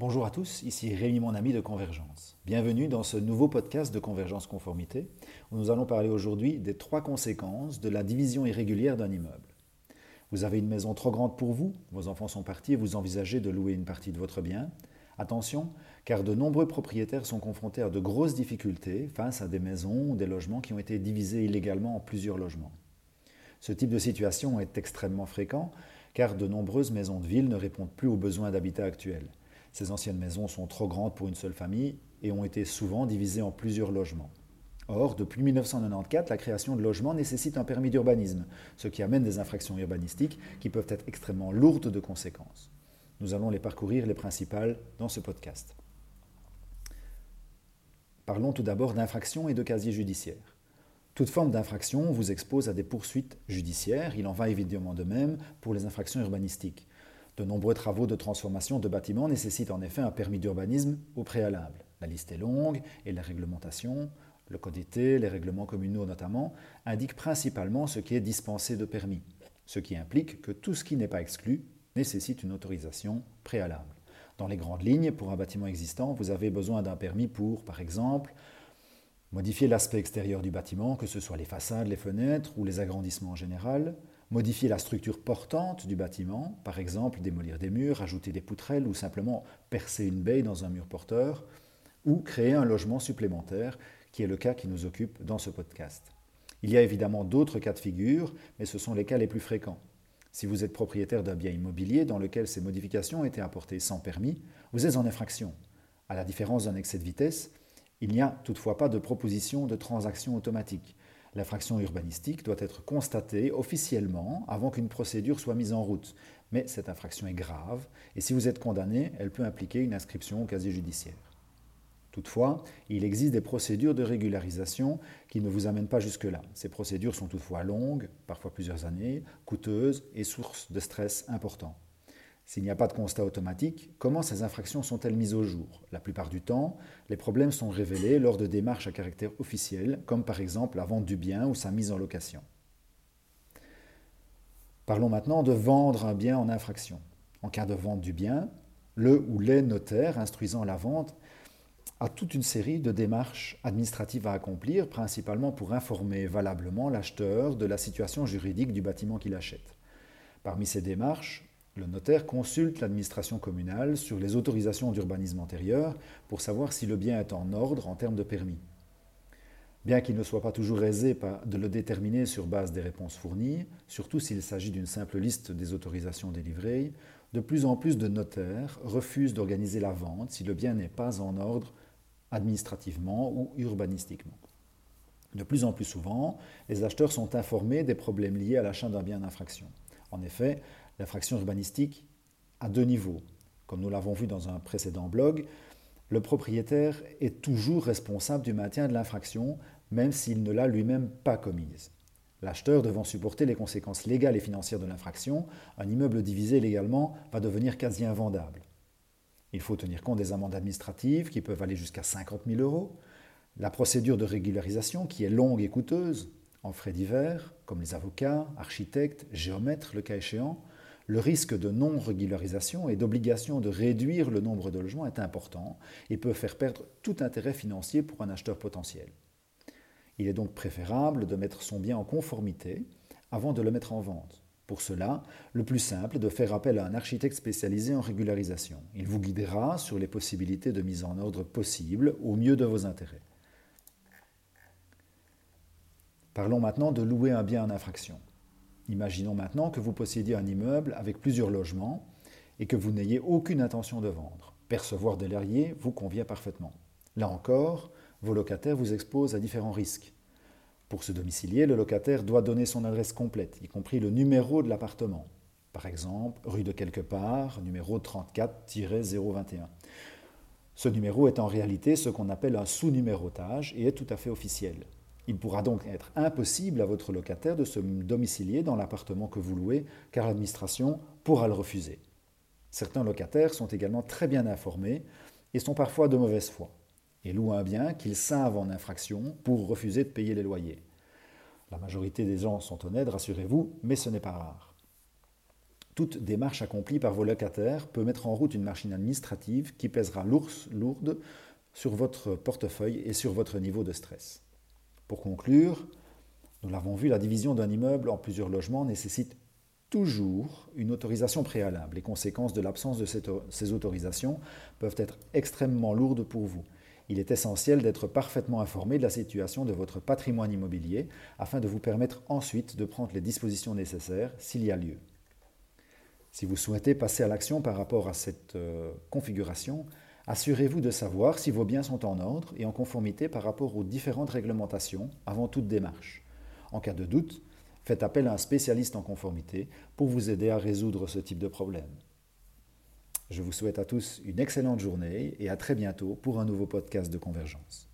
Bonjour à tous, ici Rémi mon ami de Convergence. Bienvenue dans ce nouveau podcast de Convergence Conformité où nous allons parler aujourd'hui des trois conséquences de la division irrégulière d'un immeuble. Vous avez une maison trop grande pour vous, vos enfants sont partis et vous envisagez de louer une partie de votre bien. Attention, car de nombreux propriétaires sont confrontés à de grosses difficultés face à des maisons ou des logements qui ont été divisés illégalement en plusieurs logements. Ce type de situation est extrêmement fréquent car de nombreuses maisons de ville ne répondent plus aux besoins d'habitat actuels. Ces anciennes maisons sont trop grandes pour une seule famille et ont été souvent divisées en plusieurs logements. Or, depuis 1994, la création de logements nécessite un permis d'urbanisme, ce qui amène des infractions urbanistiques qui peuvent être extrêmement lourdes de conséquences. Nous allons les parcourir les principales dans ce podcast. Parlons tout d'abord d'infractions et de casier judiciaire. Toute forme d'infraction vous expose à des poursuites judiciaires. Il en va évidemment de même pour les infractions urbanistiques. De nombreux travaux de transformation de bâtiments nécessitent en effet un permis d'urbanisme au préalable. La liste est longue et la réglementation, le code d'été, les règlements communaux notamment, indiquent principalement ce qui est dispensé de permis, ce qui implique que tout ce qui n'est pas exclu nécessite une autorisation préalable. Dans les grandes lignes, pour un bâtiment existant, vous avez besoin d'un permis pour, par exemple, modifier l'aspect extérieur du bâtiment, que ce soit les façades, les fenêtres ou les agrandissements en général, modifier la structure portante du bâtiment, par exemple démolir des murs, ajouter des poutrelles ou simplement percer une baie dans un mur porteur, ou créer un logement supplémentaire, qui est le cas qui nous occupe dans ce podcast. Il y a évidemment d'autres cas de figure, mais ce sont les cas les plus fréquents. Si vous êtes propriétaire d'un bien immobilier dans lequel ces modifications ont été apportées sans permis, vous êtes en infraction. À la différence d'un excès de vitesse, il n'y a toutefois pas de proposition de transaction automatique. L'infraction urbanistique doit être constatée officiellement avant qu'une procédure soit mise en route. Mais cette infraction est grave et si vous êtes condamné, elle peut impliquer une inscription au casier judiciaire. Toutefois, il existe des procédures de régularisation qui ne vous amènent pas jusque-là. Ces procédures sont toutefois longues, parfois plusieurs années, coûteuses et sources de stress important. S'il n'y a pas de constat automatique, comment ces infractions sont-elles mises au jour? La plupart du temps, les problèmes sont révélés lors de démarches à caractère officiel, comme par exemple la vente du bien ou sa mise en location. Parlons maintenant de vendre un bien en infraction. En cas de vente du bien, le ou les notaires instruisant la vente a toute une série de démarches administratives à accomplir, principalement pour informer valablement l'acheteur de la situation juridique du bâtiment qu'il achète. Parmi ces démarches, le notaire consulte l'administration communale sur les autorisations d'urbanisme antérieures pour savoir si le bien est en ordre en termes de permis. Bien qu'il ne soit pas toujours aisé de le déterminer sur base des réponses fournies, surtout s'il s'agit d'une simple liste des autorisations délivrées, de plus en plus de notaires refusent d'organiser la vente si le bien n'est pas en ordre administrativement ou urbanistiquement. De plus en plus souvent, les acheteurs sont informés des problèmes liés à l'achat d'un bien d'infraction. En effet, l'infraction urbanistique à deux niveaux. Comme nous l'avons vu dans un précédent blog, le propriétaire est toujours responsable du maintien de l'infraction, même s'il ne l'a lui-même pas commise. L'acheteur devant supporter les conséquences légales et financières de l'infraction, un immeuble divisé légalement va devenir quasi invendable. Il faut tenir compte des amendes administratives qui peuvent aller jusqu'à 50 000 euros, la procédure de régularisation qui est longue et coûteuse, en frais divers, comme les avocats, architectes, géomètres, le cas échéant, le risque de non-régularisation et d'obligation de réduire le nombre de logements est important et peut faire perdre tout intérêt financier pour un acheteur potentiel. Il est donc préférable de mettre son bien en conformité avant de le mettre en vente. Pour cela, le plus simple est de faire appel à un architecte spécialisé en régularisation. Il vous guidera sur les possibilités de mise en ordre possibles au mieux de vos intérêts. Parlons maintenant de louer un bien en infraction. Imaginons maintenant que vous possédiez un immeuble avec plusieurs logements et que vous n'ayez aucune intention de vendre. Percevoir de l'airier vous convient parfaitement. Là encore, vos locataires vous exposent à différents risques. Pour se domicilier, le locataire doit donner son adresse complète, y compris le numéro de l'appartement. Par exemple, rue de quelque part, numéro 34-021. Ce numéro est en réalité ce qu'on appelle un sous-numérotage et est tout à fait officiel. Il pourra donc être impossible à votre locataire de se domicilier dans l'appartement que vous louez, car l'administration pourra le refuser. Certains locataires sont également très bien informés et sont parfois de mauvaise foi, et louent un bien qu'ils savent en infraction pour refuser de payer les loyers. La majorité des gens sont honnêtes, rassurez-vous, mais ce n'est pas rare. Toute démarche accomplie par vos locataires peut mettre en route une machine administrative qui pèsera lourde sur votre portefeuille et sur votre niveau de stress. Pour conclure, nous l'avons vu, la division d'un immeuble en plusieurs logements nécessite toujours une autorisation préalable. Les conséquences de l'absence de ces autorisations peuvent être extrêmement lourdes pour vous. Il est essentiel d'être parfaitement informé de la situation de votre patrimoine immobilier afin de vous permettre ensuite de prendre les dispositions nécessaires s'il y a lieu. Si vous souhaitez passer à l'action par rapport à cette euh, configuration, assurez-vous de savoir si vos biens sont en ordre et en conformité par rapport aux différentes réglementations avant toute démarche. En cas de doute, Faites appel à un spécialiste en conformité pour vous aider à résoudre ce type de problème. Je vous souhaite à tous une excellente journée et à très bientôt pour un nouveau podcast de Convergence.